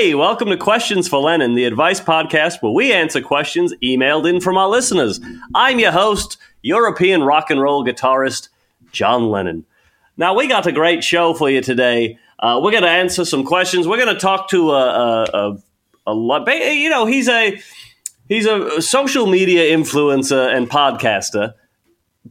Okay, welcome to Questions for Lennon, the advice podcast where we answer questions emailed in from our listeners. I'm your host, European rock and roll guitarist John Lennon. Now, we got a great show for you today. Uh, we're going to answer some questions. We're going to talk to a, a, a, a lot. You know, he's a he's a social media influencer and podcaster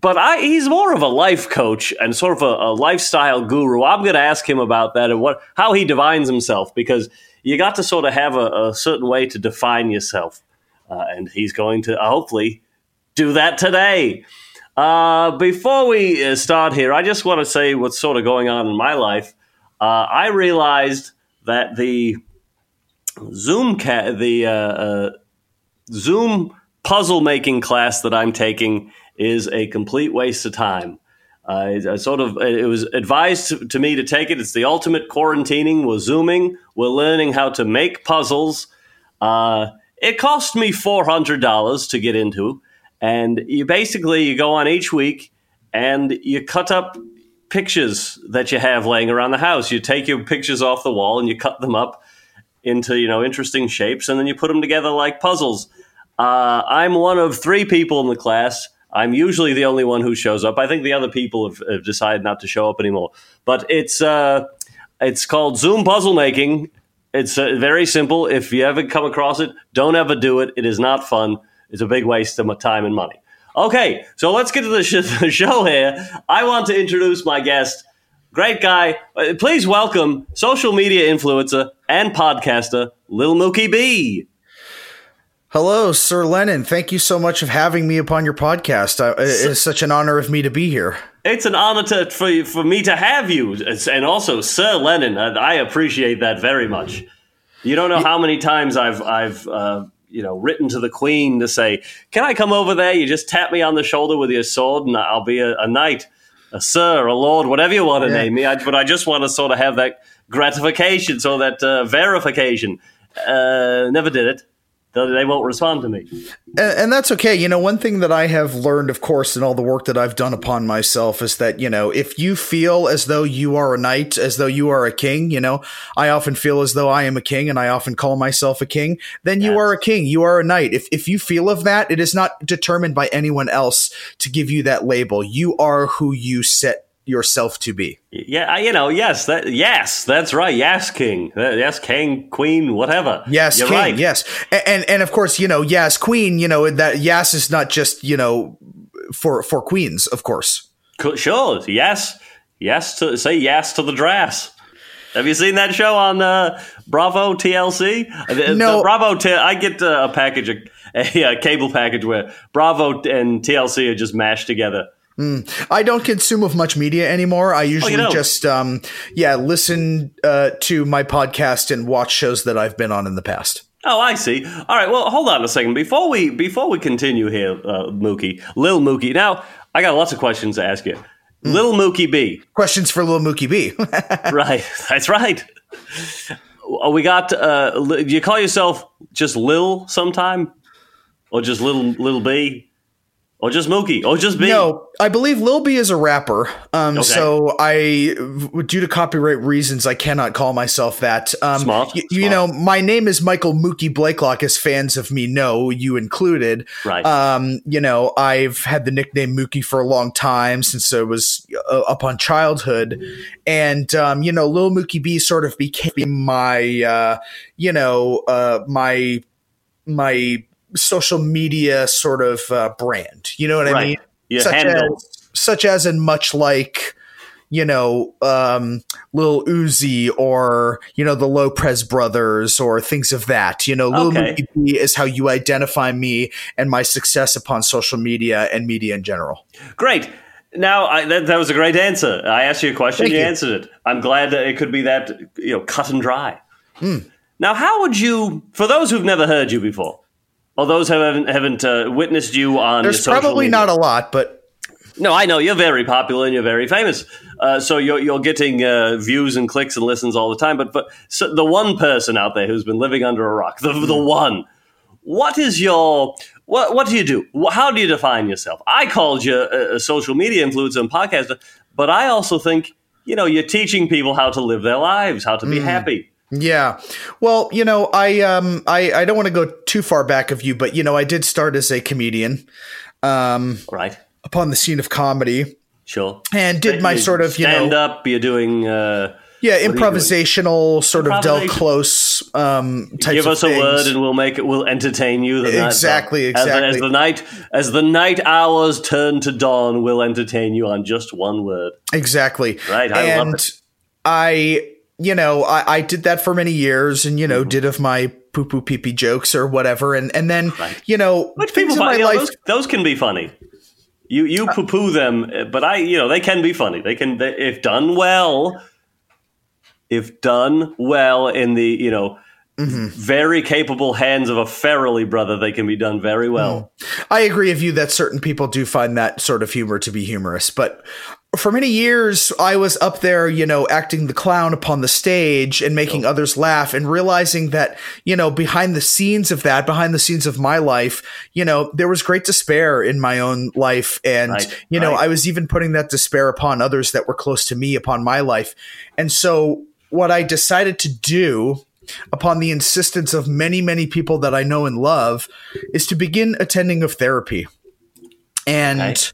but I, he's more of a life coach and sort of a, a lifestyle guru. I'm going to ask him about that and what how he divines himself because you got to sort of have a, a certain way to define yourself, uh, and he's going to uh, hopefully do that today. Uh, before we uh, start here, I just want to say what's sort of going on in my life. Uh, I realized that the Zoom ca- the uh, Zoom puzzle making class that I'm taking is a complete waste of time. Uh, sort of, it was advised to me to take it. It's the ultimate quarantining. We're zooming. We're learning how to make puzzles. Uh, it cost me four hundred dollars to get into, and you basically you go on each week and you cut up pictures that you have laying around the house. You take your pictures off the wall and you cut them up into you know interesting shapes, and then you put them together like puzzles. Uh, I'm one of three people in the class I'm usually the only one who shows up. I think the other people have, have decided not to show up anymore. But it's uh, it's called Zoom puzzle making. It's uh, very simple. If you ever come across it, don't ever do it. It is not fun. It's a big waste of time and money. Okay, so let's get to the, sh- the show here. I want to introduce my guest. Great guy. Uh, please welcome social media influencer and podcaster Lil Mookie B. Hello, Sir Lennon. Thank you so much of having me upon your podcast. It is such an honor of me to be here. It's an honor to, for for me to have you, and also Sir Lennon. I appreciate that very much. You don't know how many times I've I've uh, you know written to the Queen to say, "Can I come over there?" You just tap me on the shoulder with your sword, and I'll be a, a knight, a sir, a lord, whatever you want to yeah. name me. I, but I just want to sort of have that gratification, so that uh, verification. Uh, never did it they won't respond to me. And, and, that's okay. You know, one thing that I have learned, of course, in all the work that I've done upon myself is that, you know, if you feel as though you are a knight, as though you are a king, you know, I often feel as though I am a king and I often call myself a king, then you yes. are a king. You are a knight. If, if you feel of that, it is not determined by anyone else to give you that label. You are who you set yourself to be. Yeah, you know, yes, that yes, that's right. Yes, king. Uh, yes, king, queen, whatever. Yes, You're king. Right. Yes, and, and, and of course, you know, yes, queen. You know that yes is not just you know for for queens, of course. Sure. Yes. Yes to say yes to the dress. Have you seen that show on uh, Bravo TLC? No, the Bravo. T- I get uh, a package, a, a, cable package where Bravo and TLC are just mashed together. Mm. I don't consume of much media anymore. I usually oh, just, um, yeah, listen uh, to my podcast and watch shows that I've been on in the past. Oh, I see. All right. Well, hold on a second before we before we continue here, uh, Mookie, Lil Mookie. Now, I got lots of questions to ask you. Mm. Lil Mookie B. Questions for Lil Mookie B. right. That's right. We got. Uh, do you call yourself just Lil sometime, or just Little Little B? Or just Mookie, or just B. No, I believe Lil B is a rapper. Um, okay. so I, due to copyright reasons, I cannot call myself that. Um, smart, y- You know, my name is Michael Mookie Blaiklock, as fans of me know, you included. Right. Um, you know, I've had the nickname Mookie for a long time since I was uh, upon childhood, and um, you know, Lil Mookie B sort of became my, uh, you know, uh, my my social media sort of uh, brand. You know what right. I mean? Yeah, such as such as in much like you know um, Lil Uzi or you know the Lopez brothers or things of that. You know, Lil okay. is how you identify me and my success upon social media and media in general. Great. Now I, that, that was a great answer. I asked you a question, Thank you, you, answered it. I'm glad that it could be that you know cut and dry. Mm. Now, how would you, for those who've never heard you before, well, those who haven't haven't uh, witnessed you on there's probably media. not a lot, but no, I know you're very popular and you're very famous. Uh, so you're you're getting uh, views and clicks and listens all the time. But but so the one person out there who's been living under a rock, the the one. What is your what what do you do? How do you define yourself? I called you a, a social media influencer and podcaster, but I also think you know, you're teaching people how to live their lives, how to Mm. be happy. Yeah. Well, you know, I um I I don't want to go too far back of you, but you know, I did start as a comedian um Right? upon the scene of comedy Sure. and did my You sort of, you stand know, up. You're doing. Uh, yeah, are you doing? improvisational sort of Del Close um types give us a word and we'll make it. We'll entertain you. The night- Exactly, as the- As, the night, as the night hours turn to dawn, we'll entertain you on just one word. Exactly. Right, I love and it. I, you know, I, I did that for many years and, you know, Mm-hmm. did of my poo poo pee pee jokes or whatever. And, and then, Right. you know, Which things people in my find you know, life. those, those can be funny. You you poo poo them, uh, but I you know they can be funny. They can they, if done well. If done well in the you know Mm-hmm. very capable hands of a Farrelly brother, they can be done very well. I agree with you that certain people do find that sort of humor to be humorous, but for many years I was up there, you know, acting the clown upon the stage and making others laugh and realizing that, you know, behind the scenes of that, behind the scenes of my life, you know, there was great despair in my own life and Right, you know, right. I was even putting that despair upon others that were close to me upon my life. And so what I decided to do upon the insistence of many, many people that I know and love, is to begin attending of therapy. And Okay.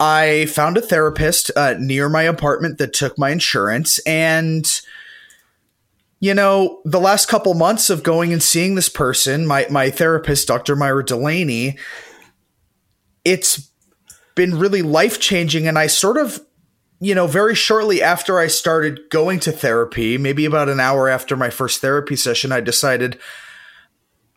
I found a therapist uh, near my apartment that took my insurance. And, you know, the last couple months of going and seeing this person, my, my therapist, Dr. Myra Delaney, it's been really life changing. And I sort of you know, very shortly after I started going to therapy, maybe about an hour after my first therapy session, I decided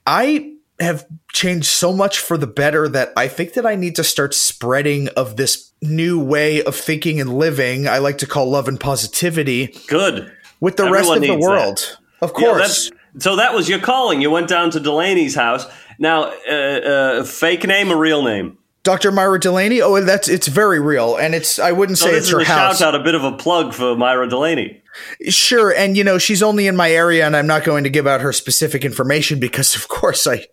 I have changed so much for the better that I think that I need to start spreading of this new way of thinking and living. I like to call love and positivity Good. with the Everyone rest of the needs that. world. Of course. that- so that was your calling. You went down to Delaney's house. Now, uh, uh, fake name or real name? Dr. Myra Delaney, oh, that's it's very real, and it's I wouldn't So say it's her a house. shout out, a bit of a plug for Myra Delaney. Sure, and you know she's only in my area, and I'm not going to give out her specific information because, of course, I,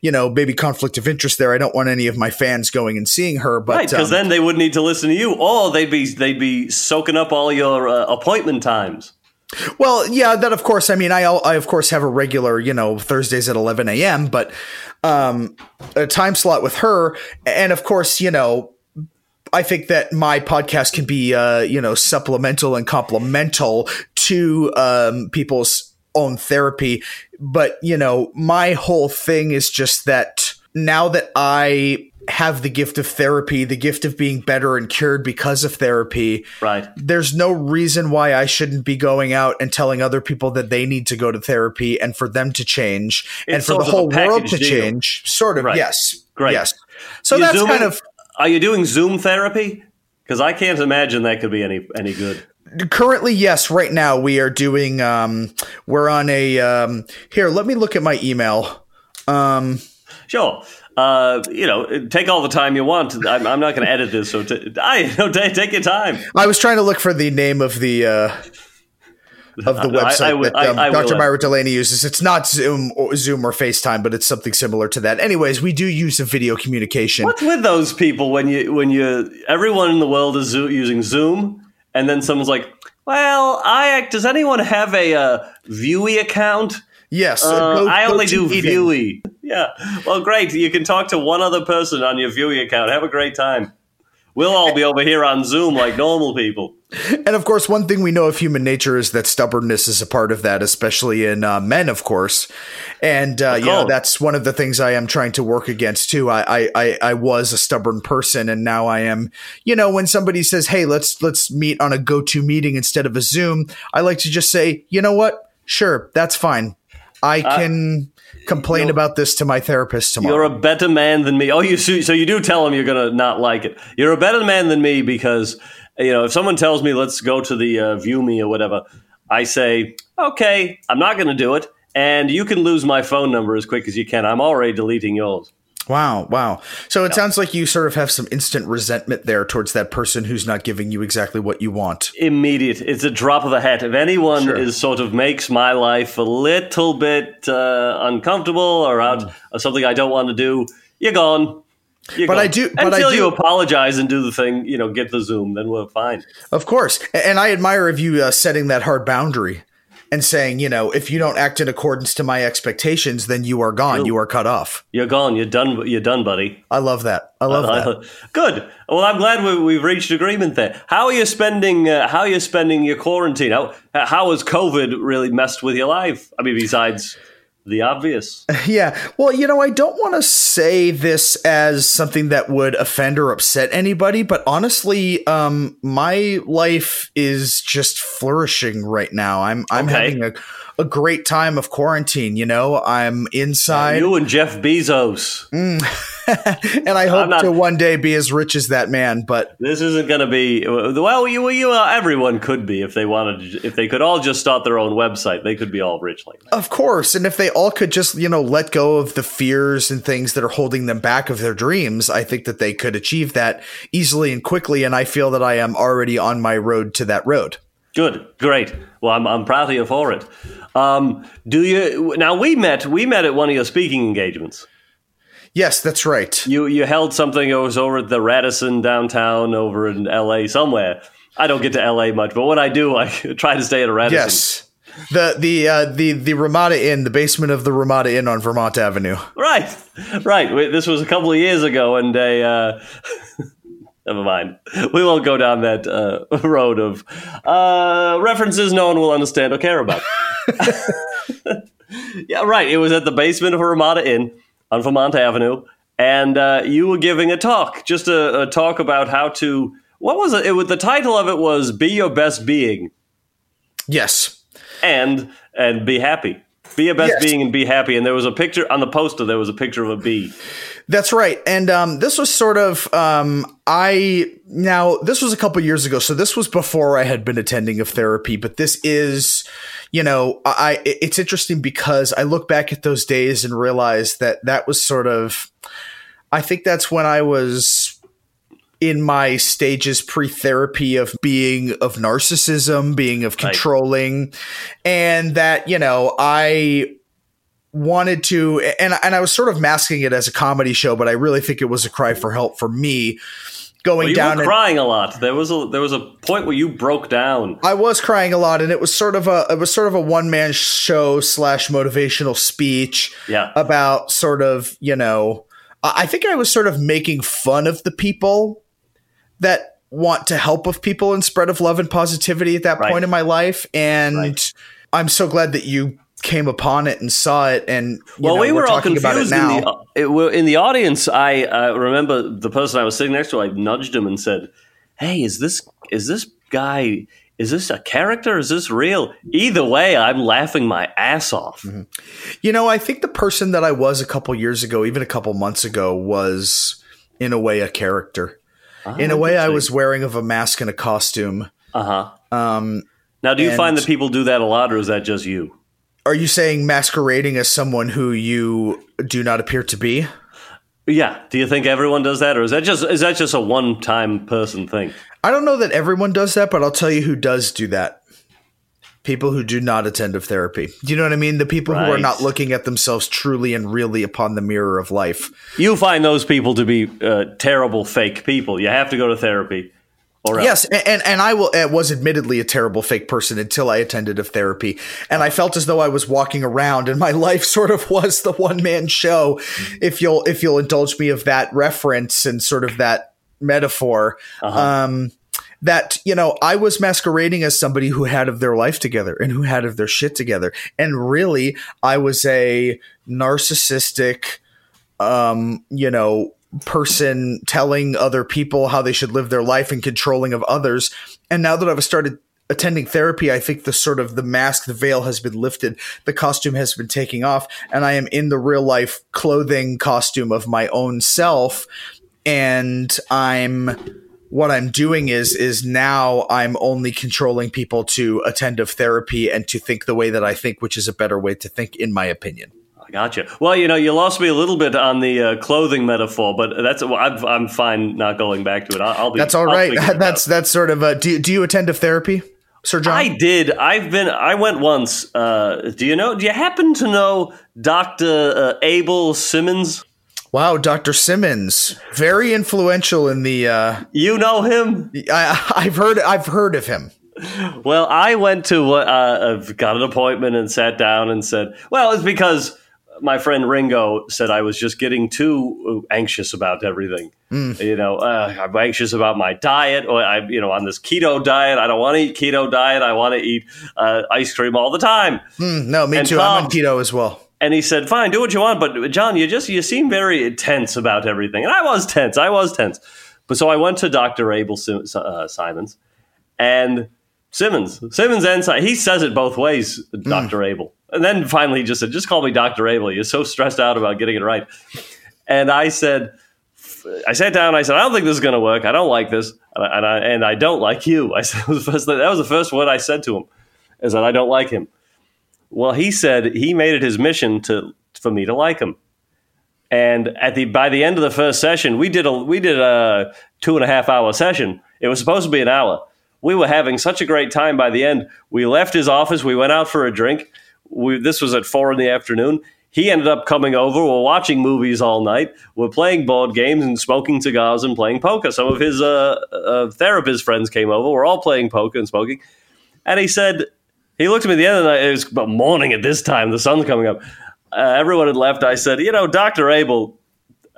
you know, maybe conflict of interest there. I don't want any of my fans going and seeing her, but Right, because um, then they wouldn't need to listen to you, or they'd be they'd be soaking up all your uh, appointment times. well, yeah, that of course. I mean, I I of course have a regular, you know, Thursdays at 11 a.m., but um, a time slot with her, and of course, you know. I think that my podcast can be, uh, you know, supplemental and complemental to um, people's own therapy. But, you know, my whole thing is just that now that I have the gift of therapy, the gift of being better and cured because of therapy, Right. there's no reason why I shouldn't be going out and telling other people that they need to go to therapy and for them to change and for the sort of a whole world to deal. change. Sort of, Right. yes. Great. Yes. So You that's kind of Are you doing Zoom therapy? Because I can't imagine that could be any any good. currently yes right now we are doing um we're on a um here let me look at my email um Sure. Uh, you know, take all the time you want. I'm, I'm not going to edit this, so t- I no, take, take your time. i was trying to look for the name of the uh of the I- I website will- that um, I Dr. Myra Delaney uses. It's not Zoom or Zoom or FaceTime, but it's something similar to that. Anyways, we do use a video communication. What's with those people when you when you everyone in the world is using Zoom, and then someone's like, "Well, I does anyone have a uh, Viewy account? Yes, Uh, go- I go only do eating. Viewy. Yeah. Well, great. You can talk to one other person on your Viewy account. Have a great time. We'll all be over here on Zoom like normal people. And of course, one thing we know of human nature is that stubbornness is a part of that, especially in uh, men, of course. And uh, you know course. that's one of the things I am trying to work against too. I, I I I was a stubborn person, and now I am. You know, when somebody says, "Hey, let's let's meet on a go to meeting instead of a Zoom," I like to just say, "You know what? Sure, that's fine. I can complain about this to my therapist tomorrow." You're a better man than me. Oh, you so so you do tell him you're gonna not like it. You're a better man than me because you know if someone tells me let's go to the uh, View Me or whatever, I say okay, I'm not gonna do it, and you can lose my phone number as quick as you can. I'm already deleting yours. Wow, wow. So it sounds like you sort of have some instant resentment there towards that person who's not giving you exactly what you want. Immediate. It's a drop of the hat. If anyone Sure. is sort of makes my life a little bit uh, uncomfortable or out or something I don't want to do, you're gone. You But. I do- but I until do- you apologize and do the thing. You know, get the Zoom, then we're fine. Of course. And I admire of you uh, setting that hard boundary and saying, you know, if you don't act in accordance to my expectations, then you are gone. You are cut off. You're gone. You're done. You're done, buddy. I love that. I love that. Good. Well, I'm glad we, we've reached agreement there. How are you spending? Uh, how are you spending your quarantine? How how has COVID really messed with your life? I mean, besides the obvious. Yeah. Well, you know, I don't want to say this as something that would offend or upset anybody, but honestly, um, my life is just flourishing right now. I'm I'm Okay. having a, a great time of quarantine. You know, I'm inside, You and Jeff Bezos. and I hope not- to one day be as rich as that man. But This isn't going to be well. You, you, uh, everyone could be if they wanted. If they could all just start their own website, they could be all rich like that. Of course, and if they all could just, you know, let go of the fears and things that are holding them back of their dreams, I think that they could achieve that easily and quickly and I feel that I am already on my road to that road. Good, great. Well, I'm, I'm proud of you for it. Um, do you now? We met. We met at one of your speaking engagements. Yes, that's right. You you held something. It was over at the Radisson downtown, over in L.A. somewhere. I don't get to L.A. much, but when I do, I try to stay at a Radisson. Yes. The the uh, the the Ramada Inn, the basement of the Ramada Inn on Vermont Avenue. Right, right. This was a couple of years ago, and a. Uh, Never mind. We won't go down that uh, road of uh, references no one will understand or care about. yeah, right. It was at the basement of a Ramada Inn on Vermont Avenue, and uh, you were giving a talk, just a, a talk about how to. What was it? it was, the title of it was "Be Your Best Being" Yes. and and be happy. Be your best Yes. being and be happy. And there was a picture on the poster. There was a picture of a bee. That's right. And um, this was sort of um, I now this was a couple years ago, so this was before I had been attending of therapy. But this is, you know, I it's interesting because I look back at those days and realize that that was sort of, I think that's when I was in my stages pre-therapy of being of narcissism, being of controlling, and that you know I wanted to and and I was sort of masking it as a comedy show, but I really think it was a cry for help for me going Well, you down crying a lot. There was a there was a point where you broke down. I was crying a lot, and it was sort of a it was sort of a one man show slash motivational speech Yeah. about sort of you know I I think I was sort of making fun of the people that want to help of people and spread of love and positivity at that Right. point in my life, and Right. I'm so glad that you came upon it and saw it, and Well, know, we we're were all talking about it confused in now. the it, in the audience. I uh, remember the person I was sitting next to. I nudged him and said, "Hey, is this is this guy?" Is this a character? Is this real? Either way, I'm laughing my ass off. Mm-hmm. You know, I think the person that I was a couple years ago, even a couple months ago, was in a way a character. in a way, I was wearing of a mask and a costume. Uh huh. Um, Now, do you and- find that people do that a lot, or is that just you? Are you saying masquerading as someone who you do not appear to be? Yeah. Do you think everyone does that, or is that just is that just a one time person thing? I don't know that everyone does that, but I'll tell you who does do that. People who do not attend of therapy. Do you know what I mean? The people who are not looking at themselves truly and really upon the mirror of life. You find those people to be uh, terrible, fake people. You have to go to therapy. Or else. Yes, and and I will uh, was admittedly a terrible fake person until I attended a therapy, and I felt as though I was walking around, and my life sort of was the one man show. If you'll if you'll indulge me of that reference and sort of that metaphor, um, that you know I was masquerading as somebody who had of their life together and who had of their shit together, and really I was a narcissistic um, you know, person telling other people how they should live their life and controlling of others. And now that I've started attending therapy, I think the sort of the mask, the veil has been lifted, the costume has been taking off, and I am in the real life clothing costume of my own self. And I'm what I'm doing is is now I'm only controlling people to attend of therapy and to think the way that I think, which is a better way to think, in my opinion. Gotcha. Well, you know, you lost me a little bit on the uh, clothing metaphor, but that's well, I'm, I'm fine not going back to it. I'll, I'll be. That's all I'll right. figure it out. That's that's sort of a. Do you, do you attend to therapy, Sir John? I did. I've been. I went once. Uh, do you know? Do you happen to know Doctor uh, Abel Simmons? Wow, Dr. Simmons, very influential in the. Uh, You know him? I, I've heard. I've heard of him. Well, I went to uh, I've got an appointment and sat down and said, "Well, it's because my friend Ringo said I was just getting too anxious about everything. You know, uh, I'm anxious about my diet, or I'm, you know, on this keto diet. I don't want to eat keto diet. I want to eat uh, ice cream all the time." Mm, no, me And too. I'm on Tom- keto as well. And he said, "Fine, do what you want, but John, you just you seem very tense about everything." And I was tense. I was tense. But so I went to Doctor Abel Sim- uh, Simons and Simmons, Simmons and Si- he says it both ways, mm. Doctor Abel. And then finally, he just said, "Just call me Doctor Abel." You're so stressed out about getting it right. And I said, I sat down. I said, "I don't think this is going to work. I don't like this, and I, and I and I don't like you." I said, that was the first, that was the first word I said to him, is that I don't like him. Well, he said he made it his mission to for me to like him. And at the by the end of the first session, we did a we did a two and a half hour session. It was supposed to be an hour. We were having such a great time by the end. We left his office. We went out for a drink. We, this was at four in the afternoon. He ended up coming over. We're watching movies all night. We're playing board games and smoking cigars and playing poker. Some of his uh, uh, therapist friends came over. We're all playing poker and smoking. And he said, he looked at me the the night. It was about morning at this time. The sun's coming up. Uh, everyone had left. I said, you know, Dr. Abel,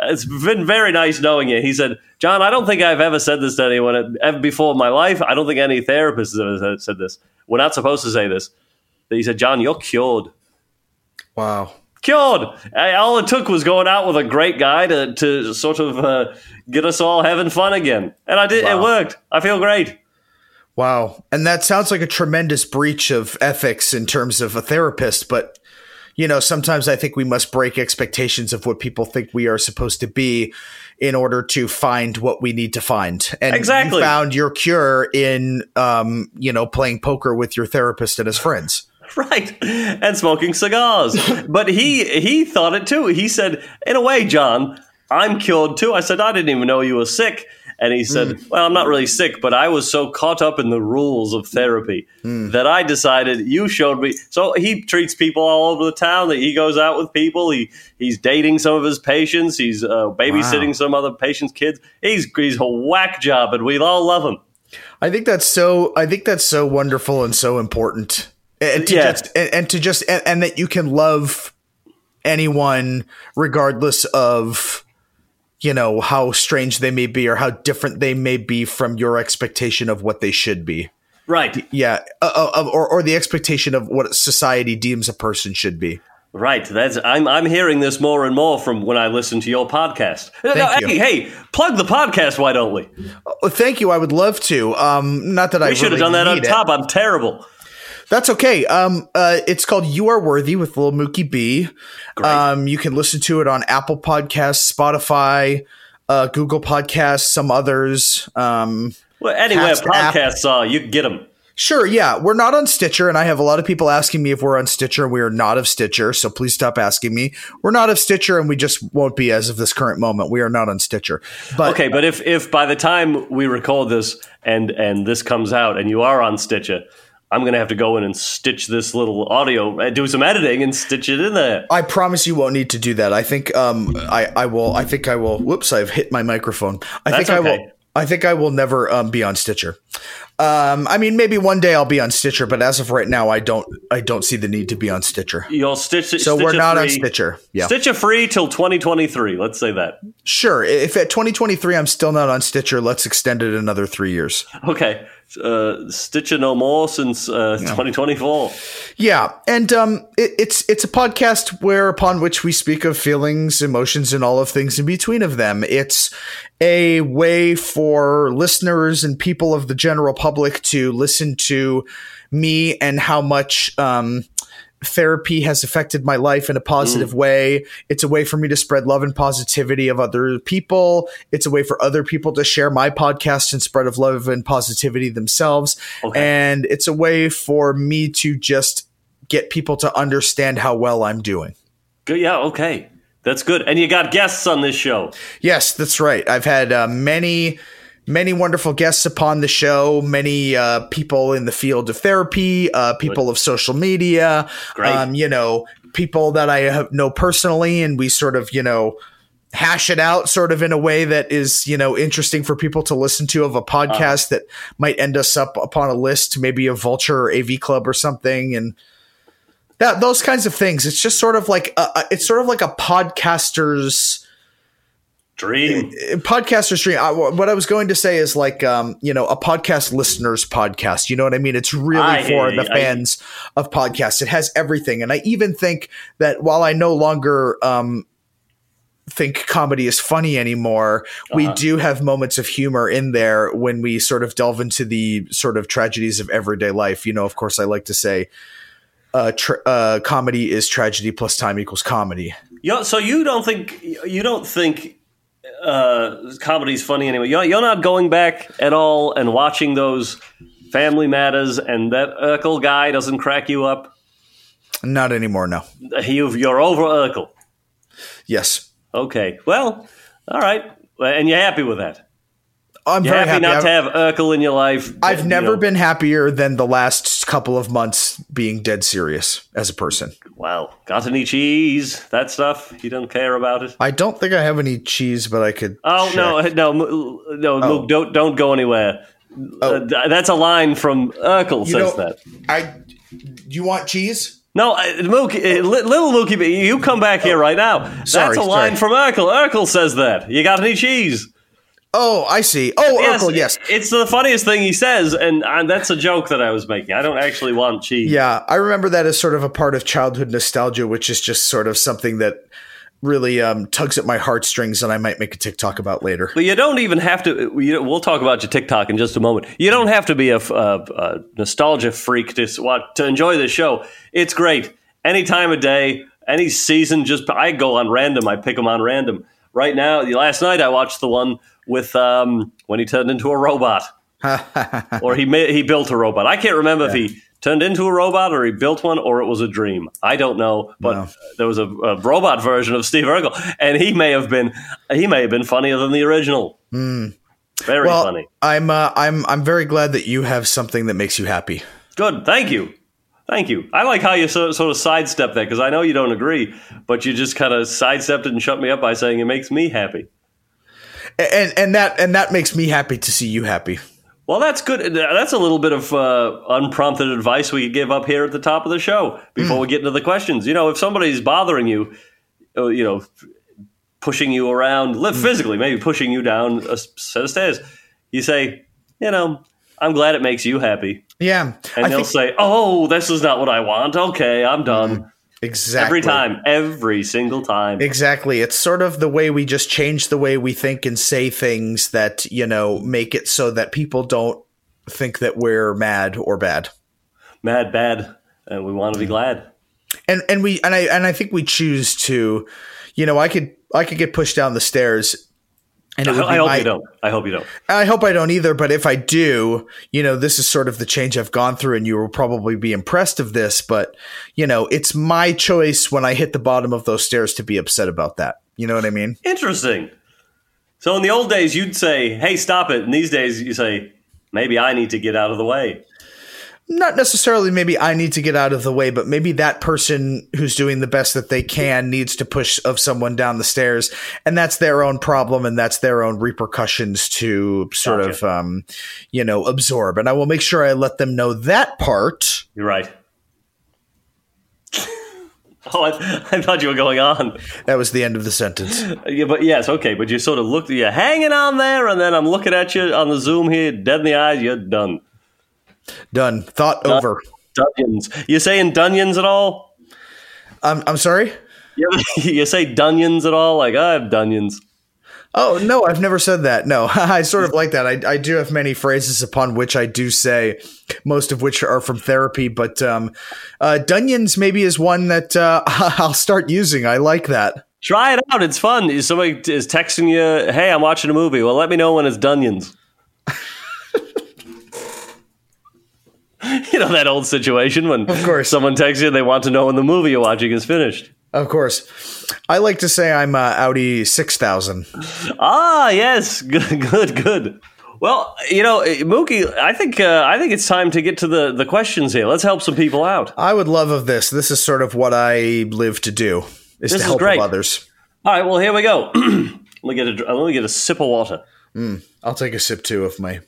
it's been very nice knowing you. He said, John, I don't think I've ever said this to anyone ever before in my life. I don't think any therapist has ever said- this. We're not supposed to say this. He said, John, you're cured. Wow. Cured. All it took was going out with a great guy to, to sort of uh, get us all having fun again. And I did. It worked. I feel great. Wow. And that sounds like a tremendous breach of ethics in terms of a therapist, but you know, sometimes I think we must break expectations of what people think we are supposed to be in order to find what we need to find. And Exactly. you found your cure in um, you know, playing poker with your therapist and his friends. Right. And smoking cigars. but he he thought it too. He said, in a way, John, I'm cured too. I said, I didn't even know you were sick. And he said, Well, I'm not really sick, but I was so caught up in the rules of therapy that I decided you showed me. So he treats people all over the town. That he goes out with people. He he's dating some of his patients. He's uh, babysitting Wow. some other patients' kids. He's he's a whack job, and we all love him. I think that's so. I think that's so wonderful and so important, and to Yeah. just and, and to just and, and that you can love anyone regardless of you know how strange they may be or how different they may be from your expectation of what they should be. Right. Yeah, uh, uh, or or the expectation of what society deems a person should be. Right. That's I'm I'm hearing this more and more from when I listen to your podcast. Thank hey, you. hey, plug the podcast, why don't we? Oh, thank you. I would love to. Um, not that I We should have done that on need it. top. I'm terrible. That's okay. Um, uh, it's called "You Are Worthy" with Lil Mookie B. Great. Um, you can listen to it on Apple Podcasts, Spotify, uh, Google Podcasts, some others. Um, Well, anywhere podcasts are, you can get them. sure, yeah, we're not on Stitcher, and I have a lot of people asking me if we're on Stitcher. We are not of Stitcher, so please stop asking me. We're not of Stitcher, and we just won't be as of this current moment. We are not on Stitcher. But Okay, but if if by the time we record this and and this comes out and you are on Stitcher, I'm gonna have to go in and stitch this little audio, uh, do some editing, and stitch it in there. I promise you won't need to do that. I think um I I will I think I will whoops, I've hit my microphone. I That's think I okay. will I think I will never um be on Stitcher. Um I mean maybe one day I'll be on Stitcher, but as of right now I don't I don't see the need to be on Stitcher. You'll stitch it. So we're not on Stitcher. Yeah. Stitcher free till 2023. Let's say that. Sure. If at 2023 I'm still not on Stitcher, let's extend it another 3 years. Okay, uh, Stitcher no more since uh, 2024. Yeah, and um, it, it's it's a podcast where upon which we speak of feelings, emotions, and all of things in between of them. It's a way for listeners and people of the general public to listen to me and how much um, therapy has affected my life in a positive way. It's a way for me to spread love and positivity of other people. It's a way for other people to share my podcast and spread of love and positivity themselves. Okay. And it's a way for me to just get people to understand how well I'm doing. Good. Yeah. Okay. That's good. And you got guests on this show. Yes, that's right. I've had uh, many, many wonderful guests upon the show. Many uh, people in the field of therapy, uh, people of social media. Um, you know, people that I have know personally, and we sort of, you know, hash it out sort of in a way that is you know interesting for people to listen to of a podcast that might end us up upon a list maybe a vulture or av club or something and that those kinds of things it's just sort of like a- it's sort of like a podcaster's Dream. podcaster stream. I, what I was going to say is like, um, you know, a podcast listeners podcast. You know what I mean? It's really I for the you. I- fans of podcasts. It has everything, and I even think that while I no longer um, think comedy is funny anymore, we Uh-huh. do have moments of humor in there when we sort of delve into the sort of tragedies of everyday life. You know, of course, I like to say. Uh, tra- uh, comedy is tragedy plus time equals comedy. Yo, so you don't think you don't think uh, comedy's funny anyway? You're, you're not going back at all and watching those Family Matters, and that Urkel guy doesn't crack you up. Not anymore. No. You, you're over Urkel. Yes. Okay. Well, all right. And you're happy with that. I'm You're very happy, not I've- to have Urkel in your life. I've you never know. been happier than the last couple of months being dead serious as a person. Wow. Got any cheese? That stuff? You don't care about it? I don't think I have any cheese, but I could. Oh check. no, no, no, Luke, don't don't go anywhere. Oh. Uh, that's a line from Urkel You says know- that. I. You want cheese? No, uh, Mookie, uh, little Mookie, but you come back here right now. sorry, That's a line sorry. from Urkel. Urkel says that. You got any cheese? Oh, I see. Oh, Urkel, yes. It's the funniest thing he says, and uh, that's a joke that I was making. I don't actually want cheese. Yeah, I remember that as sort of a part of childhood nostalgia, which is just sort of something that really um, tugs at my heartstrings, and I might make a TikTok about later. But you don't even have to. You, we'll talk about your TikTok in just a moment. You don't have to be a nostalgia freak to what to enjoy this show. It's great any time of day, any season. Just I go on random. I pick them on random. Right now, last night I watched the one with um, when he turned into a robot, or he ma- he built a robot. I can't remember if he turned into a robot or he built one or it was a dream. I don't know, but No. there was a, a robot version of Steve Urkel, and he may have been he may have been funnier than the original. Very well, funny. I'm uh, I'm I'm very glad that you have something that makes you happy. Good. Thank you. Thank you. I like how you so, sort of sidestep that because I know you don't agree, but you just kind of sidestepped it and shut me up by saying it makes me happy. And and that and that makes me happy to see you happy. Well, that's good. That's a little bit of uh, unprompted advice we could give up here at the top of the show before we get into the questions. You know, if somebody's bothering you, uh, you know, pushing you around, live physically, maybe pushing you down a set of stairs, you say, you know, I'm glad it makes you happy. Yeah, And I they'll think say, oh, this is not what I want. Okay, I'm done. Exactly Every time, every single time. Exactly. It's sort of the way we just change the way we think and say things that, you know, make it so that people don't think that we're mad or bad. Mad, bad, and we want to be glad. And and we and I and I think we choose to, you know, I could I could get pushed down the stairs and I, it would be I hope my, you don't. I hope you don't. I hope I don't either, but if I do, you know, this is sort of the change I've gone through and you will probably be impressed of this, but you know, it's my choice when I hit the bottom of those stairs to be upset about that. You know what I mean? Interesting. So in the old days, you'd say, "Hey, stop it," and these days, you say, "Maybe I need to get out of the way." Not necessarily maybe I need to get out of the way, but maybe that person who's doing the best that they can needs to push of someone down the stairs, and that's their own problem and that's their own repercussions to sort Gotcha. of um, you know absorb. And I will make sure I let them know that part. You're right. oh, I, I thought you were going on. That was the end of the sentence. Yeah, but yes, okay. But you sort of looked, you're hanging on there, and then I'm looking at you on the Zoom here, dead in the eyes. You're done. Done. Thought over. Dunions. You saying Dunions at all? I'm I'm sorry. You, you say Dunions at all? Like I have Dunions. Oh no, I've never said that. No, I sort of like that. I, I do have many phrases upon which I do say, most of which are from therapy. But um, uh, Dunions maybe is one that uh, I'll start using. I like that. Try it out. It's fun. Somebody is texting you, "Hey, I'm watching a movie." Well, let me know when it's Dunions. you know that old situation when Of course. someone texts you, they want to know when the movie you're watching is finished. Of course, I like to say I'm uh, Audi six thousand. Ah, yes, good, good, good. Well, you know, Mookie, I think uh, I think it's time to get to the the questions here. Let's help some people out. I would love of this. This is sort of what I live to do is This to is help great. others. All right, well, here we go. let me get a let me get a sip of water. I'll take a sip too of my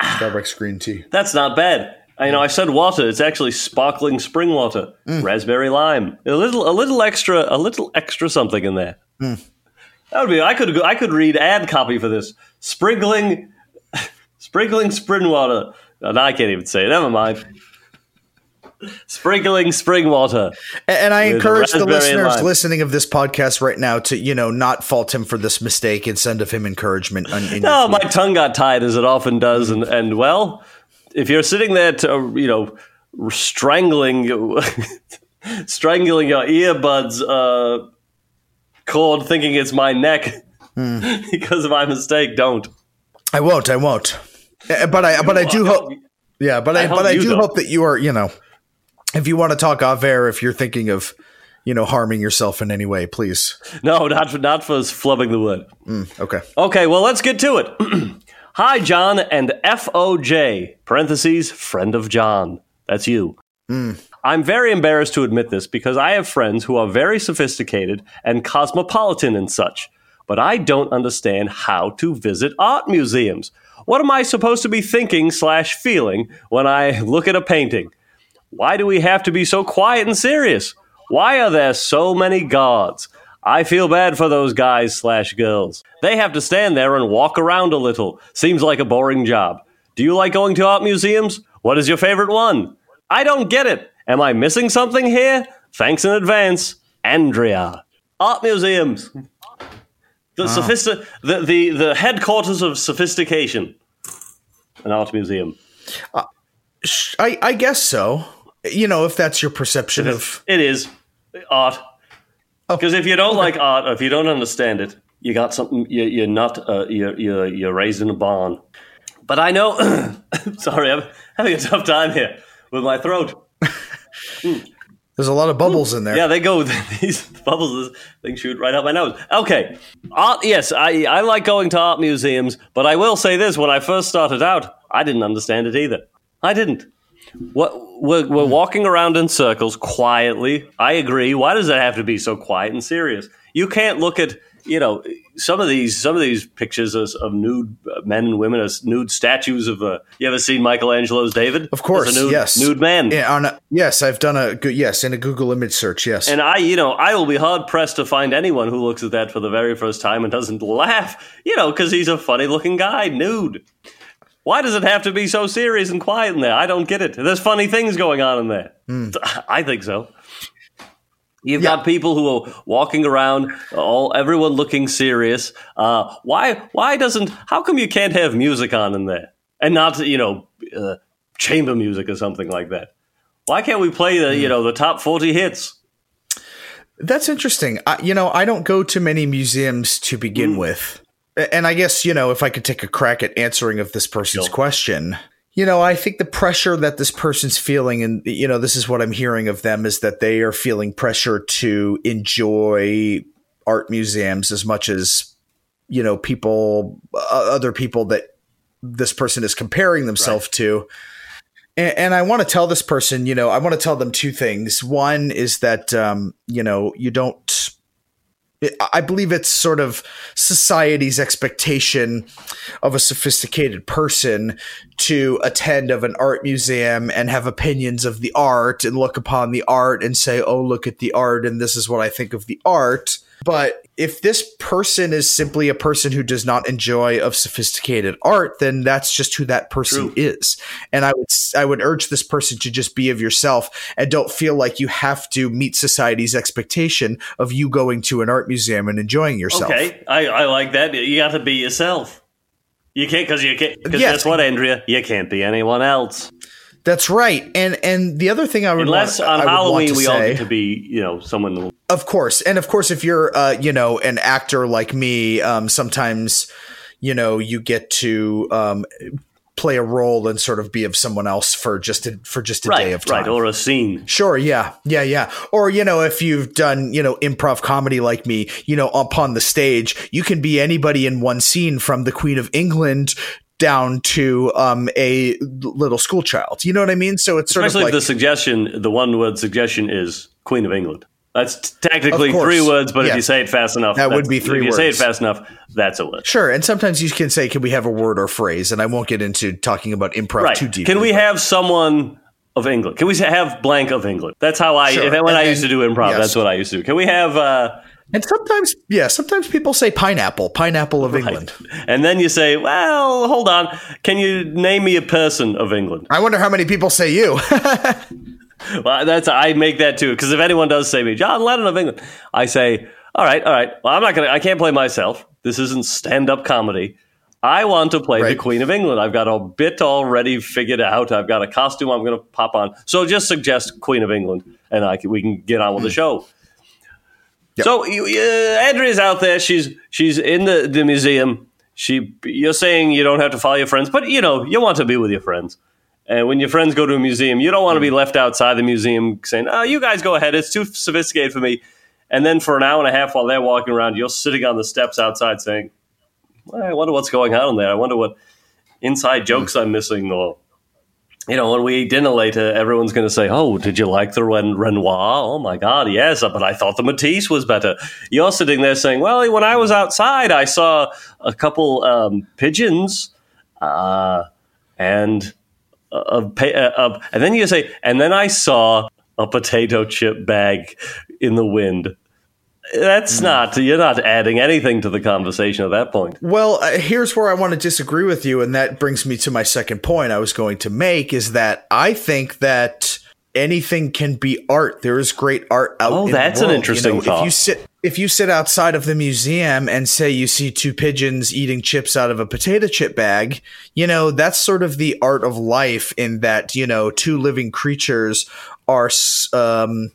Starbucks green tea. That's not bad. I know I said water. It's actually sparkling spring water, mm. raspberry lime. A little, a little extra, a little extra something in there. Mm. That would be. I could, go- I could read ad copy for this. Sprinkling, sprinkling spring water. No, I can't even say it. Never mind. Sprinkling spring water. And I encourage the listeners listening of this podcast right now to, you know, not fault him for this mistake and send of him encouragement. On, in your Oh, my tongue got tied as it often does, and and well, if you're sitting there, to, you know, strangling, strangling your earbuds uh, cord, thinking it's my neck because of my mistake, don't. I won't. I won't. Uh, But I, but I do hope. Yeah, but I, I but I do hope that you are, you know, if you want to talk off air, if you're thinking of, you know, harming yourself in any way, please. No, not for not for flubbing the word. Mm, okay. Okay, well, let's get to it. Hi, John and FOJ, parentheses, friend of John. That's you. Mm. I'm very embarrassed to admit this because I have friends who are very sophisticated and cosmopolitan and such, but I don't understand how to visit art museums. What am I supposed to be thinking slash feeling when I look at a painting? Why do we have to be so quiet and serious? Why are there so many gods? I feel bad for those guys slash girls. They have to stand there and walk around a little. Seems like a boring job. Do you like going to art museums? What is your favorite one? I don't get it. Am I missing something here? Thanks in advance, Andrea. Art museums. The ah. sophisti- the, the the headquarters of sophistication. An art museum. Uh, sh- I, I guess so. You know, if that's your perception of. It is art. Because if you don't like art, or if you don't understand it, you got something. You, you're not. Uh, you're, you're you're raised in a barn. But I know. sorry, I'm having a tough time here with my throat. There's a lot of bubbles in there. Yeah, they go. These bubbles, they shoot right out my nose. Okay, art. Yes, I I like going to art museums, but I will say this: when I first started out, I didn't understand it either. I didn't. What we're, we're walking around in circles quietly. I agree. Why does it have to be so quiet and serious? You can't look at you know some of these some of these pictures of, of nude uh, men and women as nude statues of. Uh, you ever seen Michelangelo's David? Of course, a nude, yes. nude man. Yeah, on a, yes, I've done a good yes in a Google image search. Yes, And I, you know, I will be hard pressed to find anyone who looks at that for the very first time and doesn't laugh, you know, because he's a funny looking guy, nude. Why does it have to be so serious and quiet in there? I don't get it. There's funny things going on in there. I think so. You've got people who are walking around, all everyone looking serious. Uh, why? Why doesn't? How come you can't have music on in there and not, you know, uh, chamber music or something like that? Why can't we play the, you know, the top forty hits? That's interesting. I, you know, I don't go to many museums to Mm. begin with. And I guess, you know, if I could take a crack at answering of this person's Sure. question, you know, I think the pressure that this person's feeling, and, you know, this is what I'm hearing of them, is that they are feeling pressure to enjoy art museums as much as, you know, people, uh, other people that this person is comparing themselves to. And, and I want to tell this person, you know, I want to tell them two things. One is that, um, you know, you don't. I believe it's sort of society's expectation of a sophisticated person to attend of an art museum and have opinions of the art and look upon the art and say, "Oh, look at the art and this is what I think of the art." But if this person is simply a person who does not enjoy of sophisticated art, then that's just who that person True. is. And I would I would urge this person to just be of yourself and don't feel like you have to meet society's expectation of you going to an art museum and enjoying yourself. Okay, I, I like that. You got to be yourself. You can't because you can't. Because Yes. guess what, Andrea? You can't be anyone else That's right. And and the other thing I would unless want, on I Halloween to we all say, get to be, you know, someone. of course, and of course, if you're uh, you know an actor like me, um, sometimes you know you get to um, play a role and sort of be of someone else for just a, for just a day of time. right, or a scene. Sure, yeah, yeah, yeah. Or you know, if you've done you know improv comedy like me, you know, upon the stage, you can be anybody in one scene, from the Queen of England down to um, a little school child. You know what I mean? So it's sort Especially of like the suggestion, the one word suggestion is Queen of England. That's technically three words, but if you say it fast enough, That would be three If you say it fast enough, that's a word. Sure, and sometimes you can say, "Can we have a word or phrase?" And I won't get into talking about improv Right. too deep. Can we have someone of England? Can we have blank of England? That's how I. Sure. When And I then- used to do improv, yes. that's what I used to do. Can we have? Uh, And sometimes, yeah, sometimes people say pineapple, pineapple of England. and then you say, well, hold on. Can you name me a person of England? I wonder how many people say you. Well, that's I make that too because if anyone does say me, John Lennon of England, I say, all right, all right. Well, I'm not gonna. I can't play myself. This isn't stand-up comedy. I want to play the Queen of England. I've got a bit already figured out. I've got a costume I'm going to pop on. So just suggest Queen of England, and I can, we can get on with the hmm. show. Yep. So uh, Andrea's out there. She's she's in the, the museum. She you're saying you don't have to follow your friends, but you know you want to be with your friends. And when your friends go to a museum, you don't want to be left outside the museum saying, "Oh, you guys go ahead. It's too sophisticated for me." And then for an hour and a half while they're walking around, you're sitting on the steps outside saying, "I wonder what's going on in there. I wonder what inside jokes I'm missing." Or you know, when we eat dinner later, everyone's going to say, "Oh, did you like the Ren- Renoir? Oh my God, yes, but I thought the Matisse was better." You're sitting there saying, "Well, when I was outside, I saw a couple um, pigeons, uh, and a, a, a, and then you say, and then I saw a potato chip bag in the wind." That's not. You're not adding anything to the conversation at that point. Well, uh, here's where I want to disagree with you, and that brings me to my second point I was going to make is that I think that anything can be art. There is great art out. Oh, that's an interesting you know, thought. If you sit, if you sit outside of the museum and say you see two pigeons eating chips out of a potato chip bag, you know that's sort of the art of life. In that you know two living creatures are, um,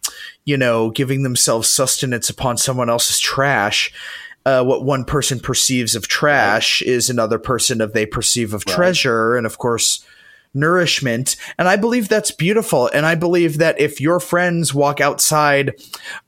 you know, giving themselves sustenance upon someone else's trash uh, what one person perceives of trash is another person of they perceive of treasure and of course nourishment. And i believe that's beautiful. And i believe that if your friends walk outside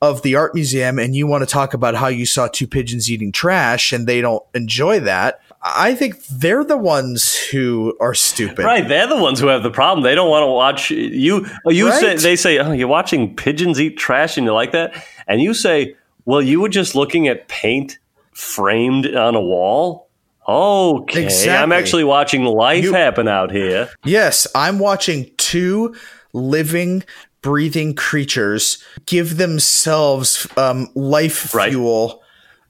of the art museum and you want to talk about how you saw two pigeons eating trash and they don't enjoy that i think they're the ones who are stupid Right, they're the ones who have the problem. They don't want to watch you. You say they say, "Oh, you're watching pigeons eat trash, and you like that?" And you say, "Well, you were just looking at paint framed on a wall." Okay, I'm actually watching life You- happen out here. Yes, I'm watching two living, breathing creatures give themselves um, life Right. fuel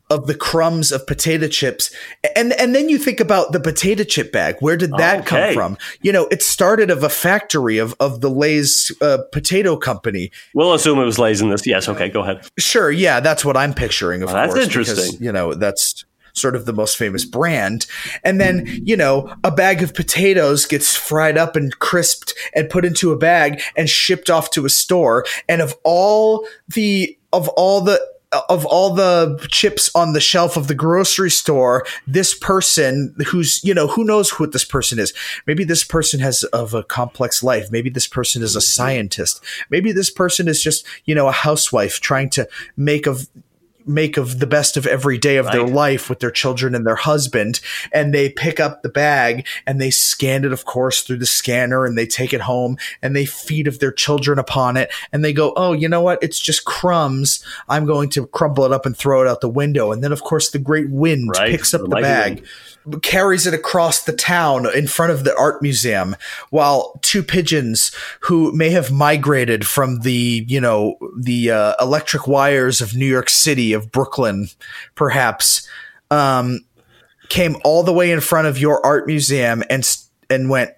of the crumbs of potato chips, and and then you think about the potato chip bag. Where did that come from? You know, it started of a factory of of the Lay's uh, potato company. We'll assume it was Lay's in this. Yes, okay, go ahead. Sure, yeah, that's what I'm picturing. Of Well, that's course, because, interesting. you know, that's sort of the most famous brand. And then, you know, a bag of potatoes gets fried up and crisped and put into a bag and shipped off to a store. And of all the of all the of all the chips on the shelf of the grocery store, this person who's, you know, who knows who this person is. Maybe this person has of a complex life. Maybe this person is a scientist. Maybe this person is just, you know, a housewife trying to make of make of the best of every day of their life with their children and their husband and they pick up the bag and they scan it of course through the scanner and they take it home and they feed of their children upon it and they go oh you know what? It's just crumbs. I'm going to crumble it up and throw it out the window. And then of course the great wind Right. picks up The the bag carries it across the town in front of the art museum while two pigeons who may have migrated from the you know the uh, electric wires of new york city of brooklyn perhaps um, came all the way in front of your art museum and and went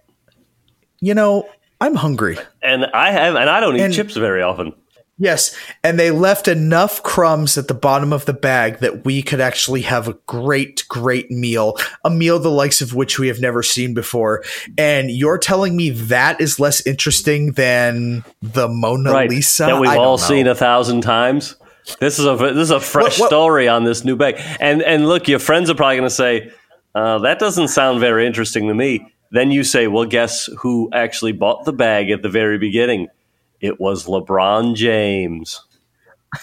you know i'm hungry And I have, and I don't eat And- chips very often. Yes, and they left enough crumbs at the bottom of the bag that we could actually have a great, great meal, a meal the likes of which we have never seen before. And you're telling me that is less interesting than the Mona right, Lisa that we've all know. seen a thousand times. This is a this is a fresh What- what- story on this new bag, and and look, your friends are probably going to say uh, that doesn't sound very interesting to me. Then you say, well, guess who actually bought the bag at the very beginning? It was LeBron James.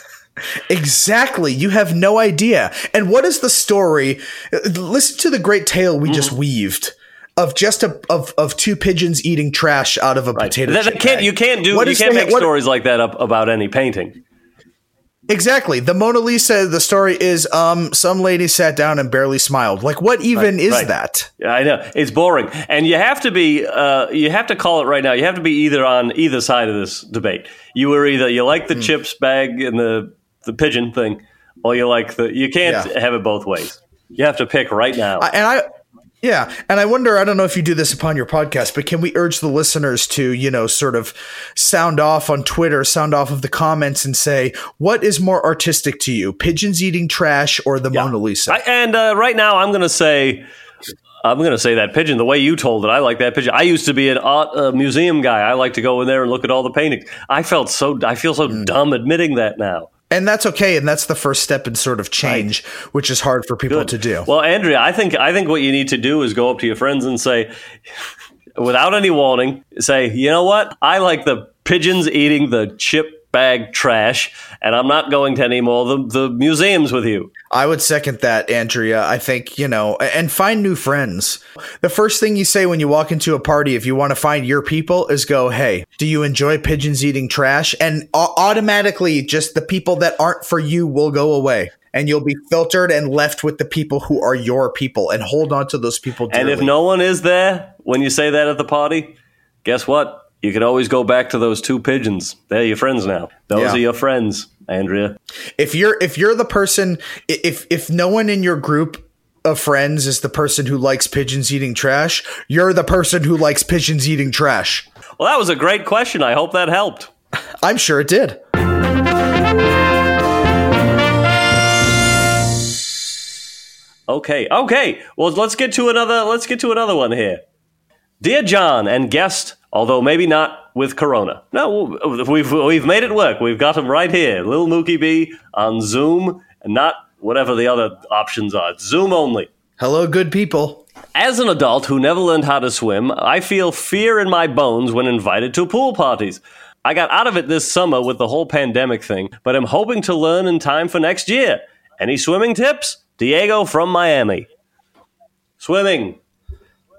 Exactly. You have no idea. And what is the story? Listen to the great tale we Mm-hmm. just weaved. Of just a of, of two pigeons eating trash out of a potato That- that can't bag. you can't do What you can't the- make what- stories like that up about any painting. Exactly. The Mona Lisa, the story is um some lady sat down and barely smiled. Like what even is right. that? Yeah, I know it's boring, and you have to be uh, you have to call it right now. You have to be either on either side of this debate. You were either you like the chips bag and the the pigeon thing, or you like the you can't Yeah. have it both ways. You have to pick right now. I- and I yeah, and I wonder I don't know if you do this upon your podcast, but can we urge the listeners to, you know, sort of sound off on Twitter, sound off of the comments and say what is more artistic to you, pigeons eating trash or the Mona Lisa? I, and uh, right now, I'm going to say, I'm going to say that pigeon. The way you told it, I like that pigeon. I used to be an art uh, museum guy. I like to go in there and look at all the paintings. I felt so, I feel so dumb admitting that now. And that's okay, and that's the first step in sort of change, which is hard for people to do. Well, Andrea, I think I think what you need to do is go up to your friends and say, without any warning, say, you know what? I like the pigeons eating the chip bag trash, and I'm not going to any more of the, the museums with you. I would second that, Andrea. I think, you know, and find new friends. The first thing you say when you walk into a party, if you want to find your people, is go, hey, do you enjoy pigeons eating trash? And automatically, just the people that aren't for you will go away. And you'll be filtered and left with the people who are your people and hold on to those people And if no one is there when you say that at the party, guess what? You can always go back to those two pigeons. They're your friends now. Those Yeah. are your friends, Andrea. if you're if you're the person if if no one in your group of friends is the person who likes pigeons eating trash, you're the person who likes pigeons eating trash. Well, that was a great question. I hope that helped. I'm sure it did. Okay, okay. Well, let's get to another. Let's get to another one here. Dear John and guest, although maybe not with Corona. No, we've we've made it work. We've got him right here, Little Mookie B on Zoom, and not whatever the other options are. It's Zoom only. Hello, good people. As an adult who never learned how to swim, I feel fear in my bones when invited to pool parties. I got out of it this summer with the whole pandemic thing, but I'm hoping to learn in time for next year. Any swimming tips? Diego from Miami. Swimming.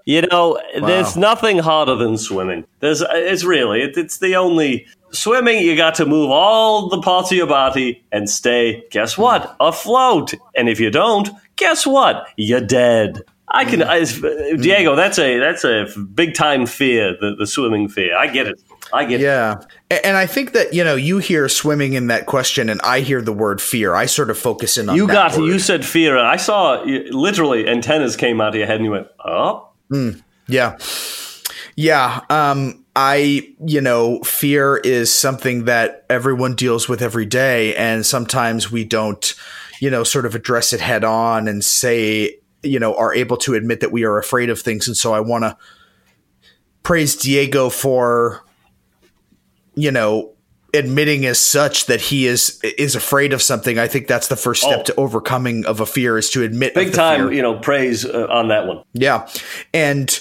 You know, there's nothing harder than swimming. There's, it's really, it, it's the only swimming. You got to move all the parts of your body and stay. Guess what? Afloat. And if you don't, guess what? You're dead. I can, mm. I, mm. Diego. That's a that's a big time fear. The, the swimming fear. I get it. I get it. Yeah. A- And I think that, you know, you hear swimming in that question and I hear the word fear. I sort of focus in on You got word. you said fear. and I saw literally antennas came out of your head, and you went, "Oh, Yeah. Yeah. Um, I, you know, fear is something that everyone deals with every day. And sometimes we don't, you know, sort of address it head on and say, you know, are able to admit that we are afraid of things. And so I want to praise Diego for, you know, admitting as such that he is is afraid of something. I think that's the first step Oh. to overcoming of a fear is to admit big time." fear. You know, praise uh, on that one. Yeah. And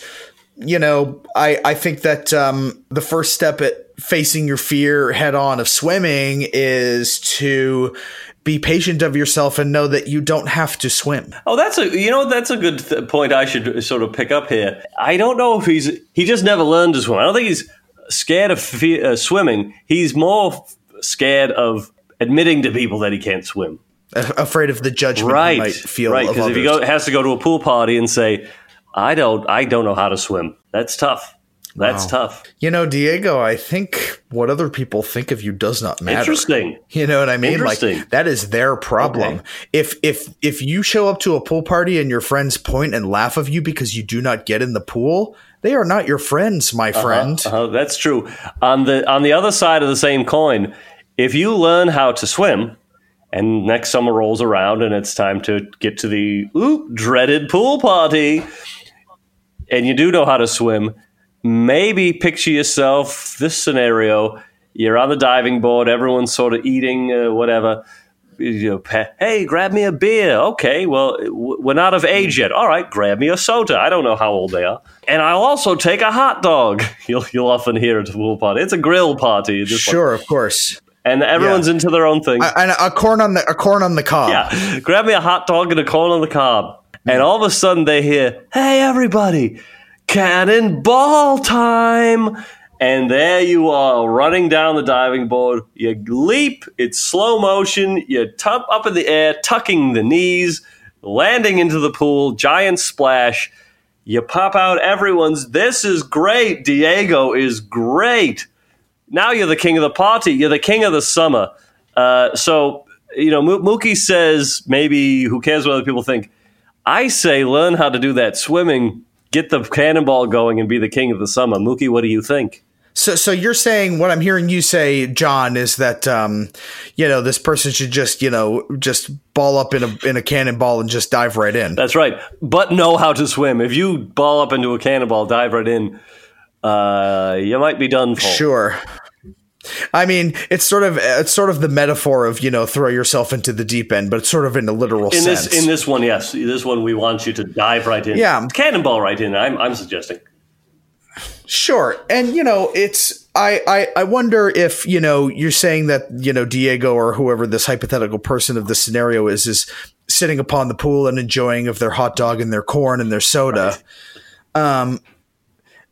you know, I I think that um the first step at facing your fear head on of swimming is to be patient of yourself and know that you don't have to swim. Oh, that's a you know that's a good th- point. I should sort of pick up here. I don't know if he's he just never learned to swim. I don't think he's scared of fe- uh, swimming. He's more f- scared of admitting to people that he can't swim. Afraid of the judgment Right, might feel right. Because if he go, has to go to a pool party and say, "I don't, I don't know how to swim," that's tough. That's tough. you know, Diego, I think what other people think of you does not matter. Interesting. You know what I mean? Like Interesting. that is their problem. Okay. If if if you show up to a pool party and your friends point and laugh of you because you do not get in the pool, they are not your friends, my friend. Uh, that's true. On the on the other side of the same coin, if you learn how to swim, and next summer rolls around and it's time to get to the ooh, dreaded pool party, and you do know how to swim, maybe picture yourself this scenario: you're on the diving board, everyone's sort of eating uh, whatever. You know, hey, grab me a beer. Okay, well, we're not of age yet. All right, grab me a soda. I don't know how old they are, and I'll also take a hot dog. You'll you'll often hear at a pool party. It's a grill party, just like- Sure, of course. and everyone's into their own thing. And a corn on the a corn on the cob. Yeah, grab me a hot dog and a corn on the cob. And all of a sudden they hear, hey, everybody, cannonball time. and there you are running down the diving board. You leap, it's slow motion, you tub up in the air, tucking the knees, landing into the pool, giant splash. You pop out everyone's, this is great. Diego is great. Now you're the king of the party, you're the king of the summer. Uh, so, you know, Mookie says maybe who cares what other people think. I say learn how to do that swimming, get the cannonball going, and be the king of the summer. Mookie, what do you think? So, so you're saying what I'm hearing you say, John, is that um, you know this person should just you know just ball up in a in a cannonball and just dive right in. That's right, but know how to swim. If you ball up into a cannonball, dive right in, uh, you might be done for. Sure. I mean, it's sort of it's sort of the metaphor of you know throw yourself into the deep end, but it's sort of in a literal in sense. This, in this one, yes, this one we want you to dive right in. Yeah, cannonball right in. I'm I'm suggesting. Sure. And you know, it's I, I I wonder if, you know, you're saying that, you know, Diego or whoever this hypothetical person of the scenario is is sitting upon the pool and enjoying of their hot dog and their corn and their soda. Right. Um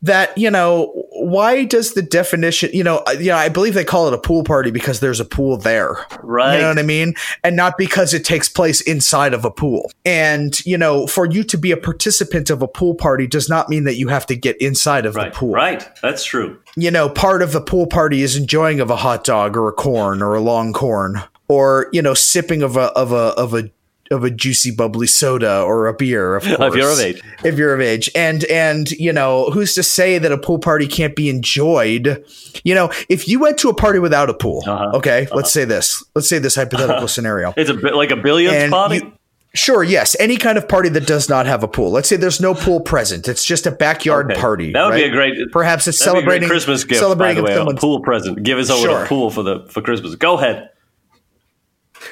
that you know why does the definition you know uh, you know i believe they call it a pool party because there's a pool there. Right you know what i mean? And not because it takes place inside of a pool. And you know for you to be a participant of a pool party does not mean that you have to get inside of right. the pool. Right. That's true. You know part of the pool party is enjoying of a hot dog or a corn or a long corn or you know sipping of a of a of a of a juicy bubbly soda or a beer, of course. if you're of age. If you're of age. And and you know, who's to say that a pool party can't be enjoyed? You know, if you went to a party without a pool, uh-huh. okay, uh-huh. let's say this. Let's say this hypothetical uh-huh. scenario. It's a bit like a billiards party. You, Sure, yes. Any kind of party that does not have a pool. Let's say there's no pool present. It's just a backyard okay. party. That would right? be a great. Perhaps it's celebrating Christmas gift. Celebrating by the way, a pool present. Give us sure. a pool for the for Christmas. Go ahead.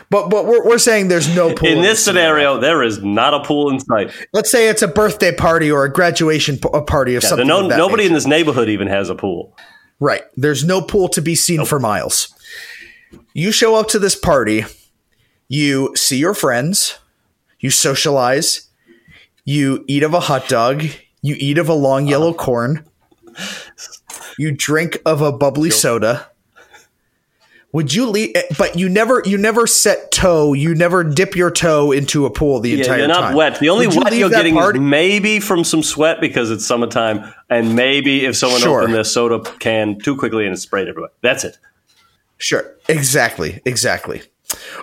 But but we're, we're saying there's no pool in this scenario. There is not a pool in sight. Let's say it's a birthday party or a graduation p- a party or yeah, something. No, nobody nature. in this neighborhood even has a pool. Right. There's no pool to be seen nope. for miles. You show up to this party. You see your friends. You socialize. You eat of a hot dog. You eat of a long yellow uh, corn. You drink of a bubbly soda would you leave? Eh, but you never, you never set toe. You never dip your toe into a pool the yeah, entire time. you're not time. wet. The only Would wet you are getting part? is maybe from some sweat because it's summertime, and maybe if someone sure. opened their soda can too quickly and it sprayed everywhere. That's it. Sure. Exactly. Exactly.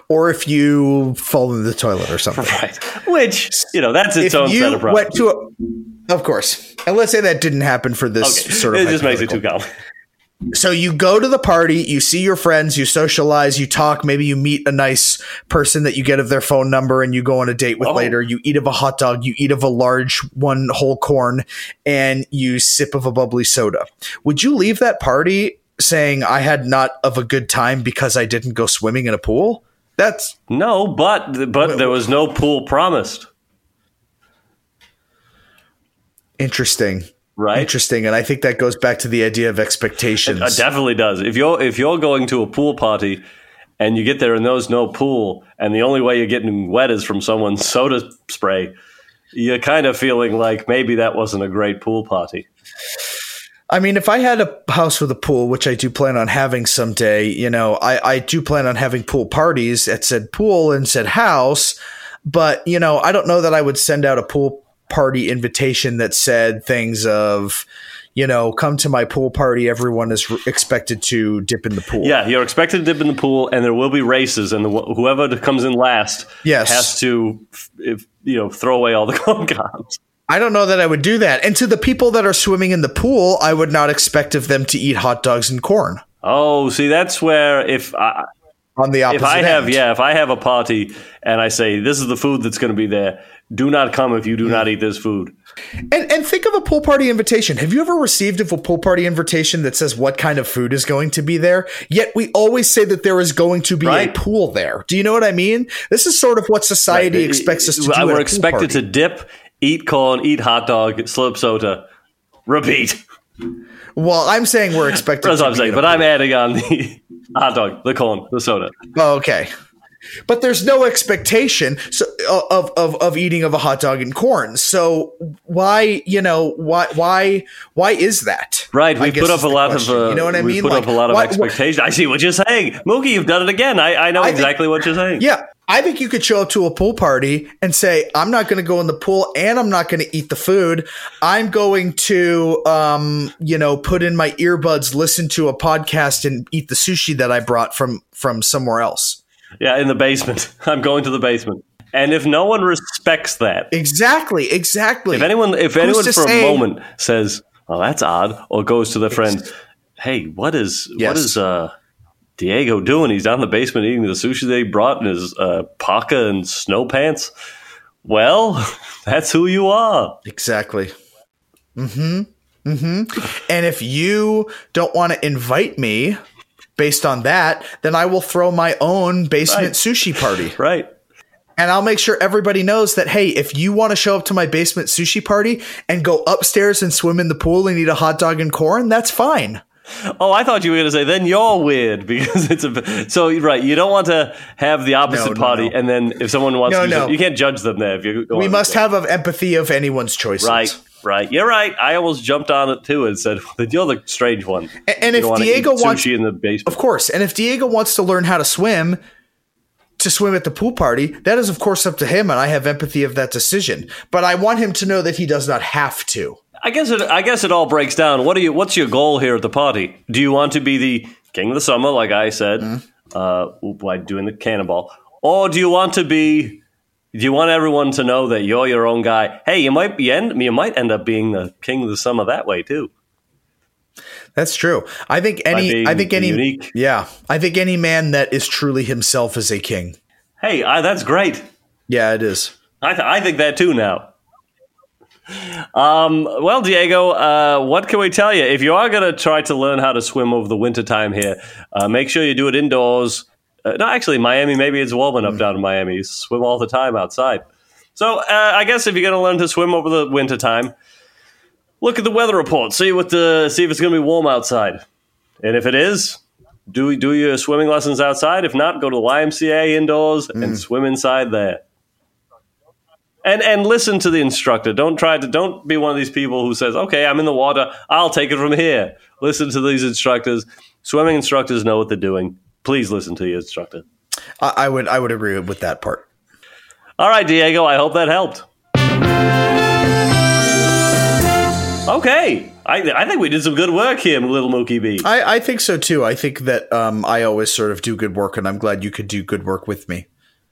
Or if you fall in the toilet or something. Right. Which you know that's its if own set of problems. Went to a, of course. And let's say that didn't happen for this okay. sort of. It just makes it too common. So you go to the party, you see your friends, you socialize, you talk, maybe you meet a nice person that you get of their phone number and you go on a date with oh. later. You eat of a hot dog, you eat of a large one whole corn, and you sip of a bubbly soda. Would you leave that party saying I had not of a good time because I didn't go swimming in a pool? That's No, but but there was no pool promised. Interesting right? Interesting, and I think that goes back to the idea of expectations. It definitely does. If you're if you're going to a pool party and you get there and there's no pool, and the only way you're getting wet is from someone's soda spray, you're kind of feeling like maybe that wasn't a great pool party. I mean, if I had a house with a pool, which I do plan on having someday, you know, I, I do plan on having pool parties at said pool and said house. But, you know, I don't know that I would send out a pool party invitation that said things of you know, come to my pool party. Everyone is re- expected to dip in the pool. Yeah, you're expected to dip in the pool, and there will be races, and the, whoever comes in last yes. has to, if, you know, throw away all the cons. I don't know that I would do that. And to the people that are swimming in the pool, I would not expect of them to eat hot dogs and corn. Oh, see, that's where if I, on the opposite, if I have, end. yeah, if I have a party and I say this is the food that's going to be there, do not come if you do not mm. eat this food. And and think of a pool party invitation. Have you ever received a pool party invitation that says what kind of food is going to be there? Yet we always say that there is going to be right. a pool there. Do you know what I mean? This is sort of what society right. expects us to do. We're expected to dip, eat corn, eat hot dog, slurp soda, repeat. Well, I'm saying we're expected. That's what I'm saying, but I'm adding on the hot dog, the corn, the soda. Oh, okay. But there's no expectation so, of, of of eating of a hot dog and corn. So why you know why why why is that? Right, we put up a lot question. of uh, you know what I we mean. put Like, up a lot of why- why- expectation. I see what you're saying, Mookie. You've done it again. I, I know I think- exactly what you're saying. Yeah, I think you could show up to a pool party and say, "I'm not going to go in the pool, and I'm not going to eat the food. I'm going to, um, you know, put in my earbuds, listen to a podcast, and eat the sushi that I brought from from somewhere else." Yeah, in the basement. I'm going to the basement. And if no one respects that, Exactly, exactly. if anyone if Who's anyone for say- a moment says, "Well, that's odd," or goes to the friend, "Hey, what is what Yes. is uh Diego doing? He's down in the basement eating the sushi they brought in his uh, parka and snow pants." Well, that's who you are. Exactly. Mm-hmm. Mm-hmm. And if you don't want to invite me based on that, then I will throw my own basement Right. sushi party. Right. And I'll make sure everybody knows that, hey, if you want to show up to my basement sushi party and go upstairs and swim in the pool and eat a hot dog and corn, that's fine. Oh, I thought you were going to say then you're weird because it's a so right. You don't want to have the opposite No, no, party, no. and then if someone wants No, to, no. you can't judge them there. If you We must have of empathy of anyone's choices. right, right. You're right. I almost jumped on it too and said that you're the strange one. A- and if Diego wants- in the basement, Of course. And if Diego wants to learn how to swim, to swim at the pool party, that is, of course, up to him. And I have empathy of that decision. But I want him to know that he does not have to. I guess it. I guess it all breaks down. What do you? What's your goal here at the party? Do you want to be the king of the summer, like I said, Mm-hmm. uh, by doing the cannonball, or do you want to be? Do you want everyone to know that you're your own guy? Hey, you might be end. You might end up being the king of the summer that way too. That's true. I think any, I think any, unique. yeah, I think any man that is truly himself is a king. Hey, I, that's great. Yeah, it is. I, th- I think that too now. Um, well, Diego, uh, what can we tell you? If you are going to try to learn how to swim over the wintertime here, uh, make sure you do it indoors. Uh, no, actually, Miami, maybe it's warm enough down in Miami. You swim all the time outside. So uh, I guess if you're going to learn to swim over the wintertime, look at the weather report. See what the see if it's going to be warm outside, and if it is, do do your swimming lessons outside. If not, go to the YMCA indoors and swim inside there. And and listen to the instructor. Don't try to don't be one of these people who says, "Okay, I'm in the water. I'll take it from here." Listen to these instructors. Swimming instructors know what they're doing. Please listen to your instructor. I, I would, I would agree with that part. All right, Diego. I hope that helped. Okay, I, I think we did some good work here, little Mookie B. I, I think so too. I think that um, I always sort of do good work, and I'm glad you could do good work with me.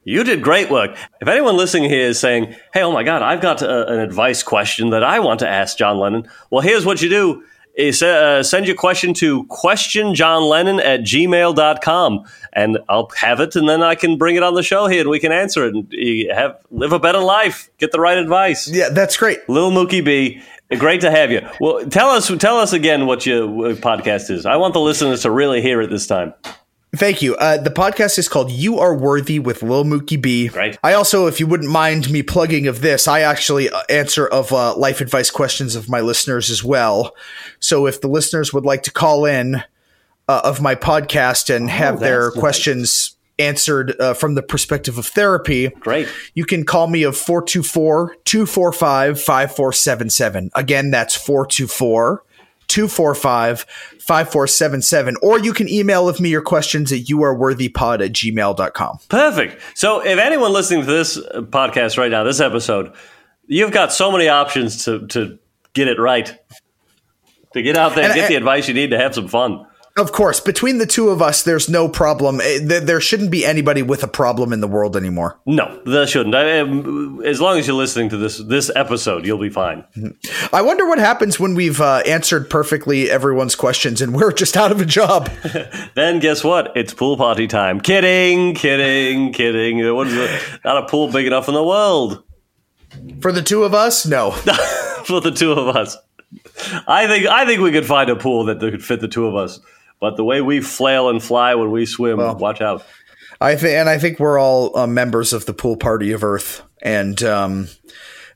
You did great work. If anyone listening here is saying, hey, oh my God, I've got uh an advice question that I want to ask John Lennon, well, here's what you do. Uh, send your question to questionjohnlennon at gmail.com and I'll have it and then I can bring it on the show here and we can answer it and have live a better life. Get the right advice. Yeah, that's great. Little Mookie B, great to have you. Well, tell us tell us again what your podcast is. I want the listeners to really hear it this time. Thank you. Uh, the podcast is called "You Are Worthy" with Lil Mookie B. Great. I also, if you wouldn't mind me plugging of this, I actually uh, answer of uh, life advice questions of my listeners as well. So if the listeners would like to call in uh, of my podcast and have their Oh, nice. questions answered uh, from the perspective of therapy, Great. you can call me of 424 245 5477. Again, that's 424 245 5477. Or you can email with me your questions at youareworthypod at gmail.com. Perfect. So, if anyone listening to this uh, podcast right now, this episode, you've got so many options to to get it right, to get out there, and And get the advice you need to have some fun. Of course, between the two of us, there's no problem. Eh, There shouldn't be anybody with a problem in the world anymore. No, there shouldn't. I, um, as long as you're listening to this this episode, you'll be fine. I wonder what happens when we've uh, answered perfectly everyone's questions and we're just out of a job. Then guess what? It's pool party time. Kidding, kidding, kidding. What is it? Not a pool big enough in the world For the two of us, no. for the two of us. I think I think we could find a pool that could fit the two of us. But the way we flail and fly when we swim, watch out. I think, and I think we're all uh, members of the pool party of Earth, and um,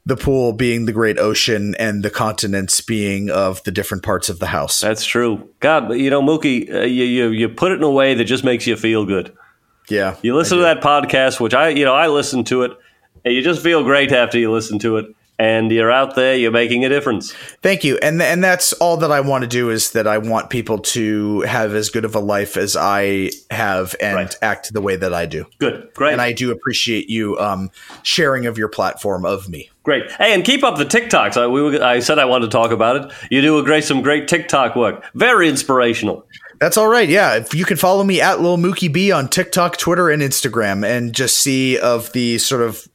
the pool being the great ocean, and the continents being of the different parts of the house. That's true. God, but you know, Mookie, uh, you, you you put it in a way that just makes you feel good. Yeah. You listen to that podcast, which I, you know, I listen to it, and you just feel great after you listen to it. And you're out there, you're making a difference. Thank you. And and that's all that I want to do is that I want people to have as good of a life as I have and Right. act the way that I do. Good, great, And I do appreciate you um, sharing of your platform of me. great. Hey, and keep up the TikToks. I, we were, I said I wanted to talk about it. You do a great, some great TikTok work. Very inspirational. That's all right. Yeah. If you can follow me at Lil Mookie B on TikTok, Twitter, and Instagram and just see of the sort of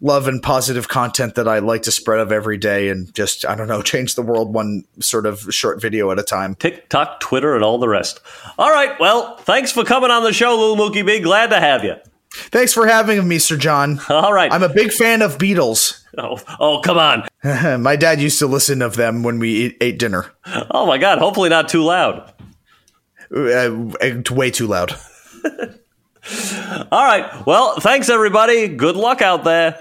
love and positive content that I like to spread of every day and just, I don't know, change the world one sort of short video at a time. TikTok, Twitter, and all the rest. All right. Well, thanks for coming on the show, Lil Mookie B. Glad to have you. Thanks for having me, Sir John. All right. I'm a big fan of Beatles. oh, oh, come on. My dad used to listen of them when we ate dinner. Oh my God. Hopefully not too loud. Uh, way too loud. All right. Well, thanks everybody. Good luck out there.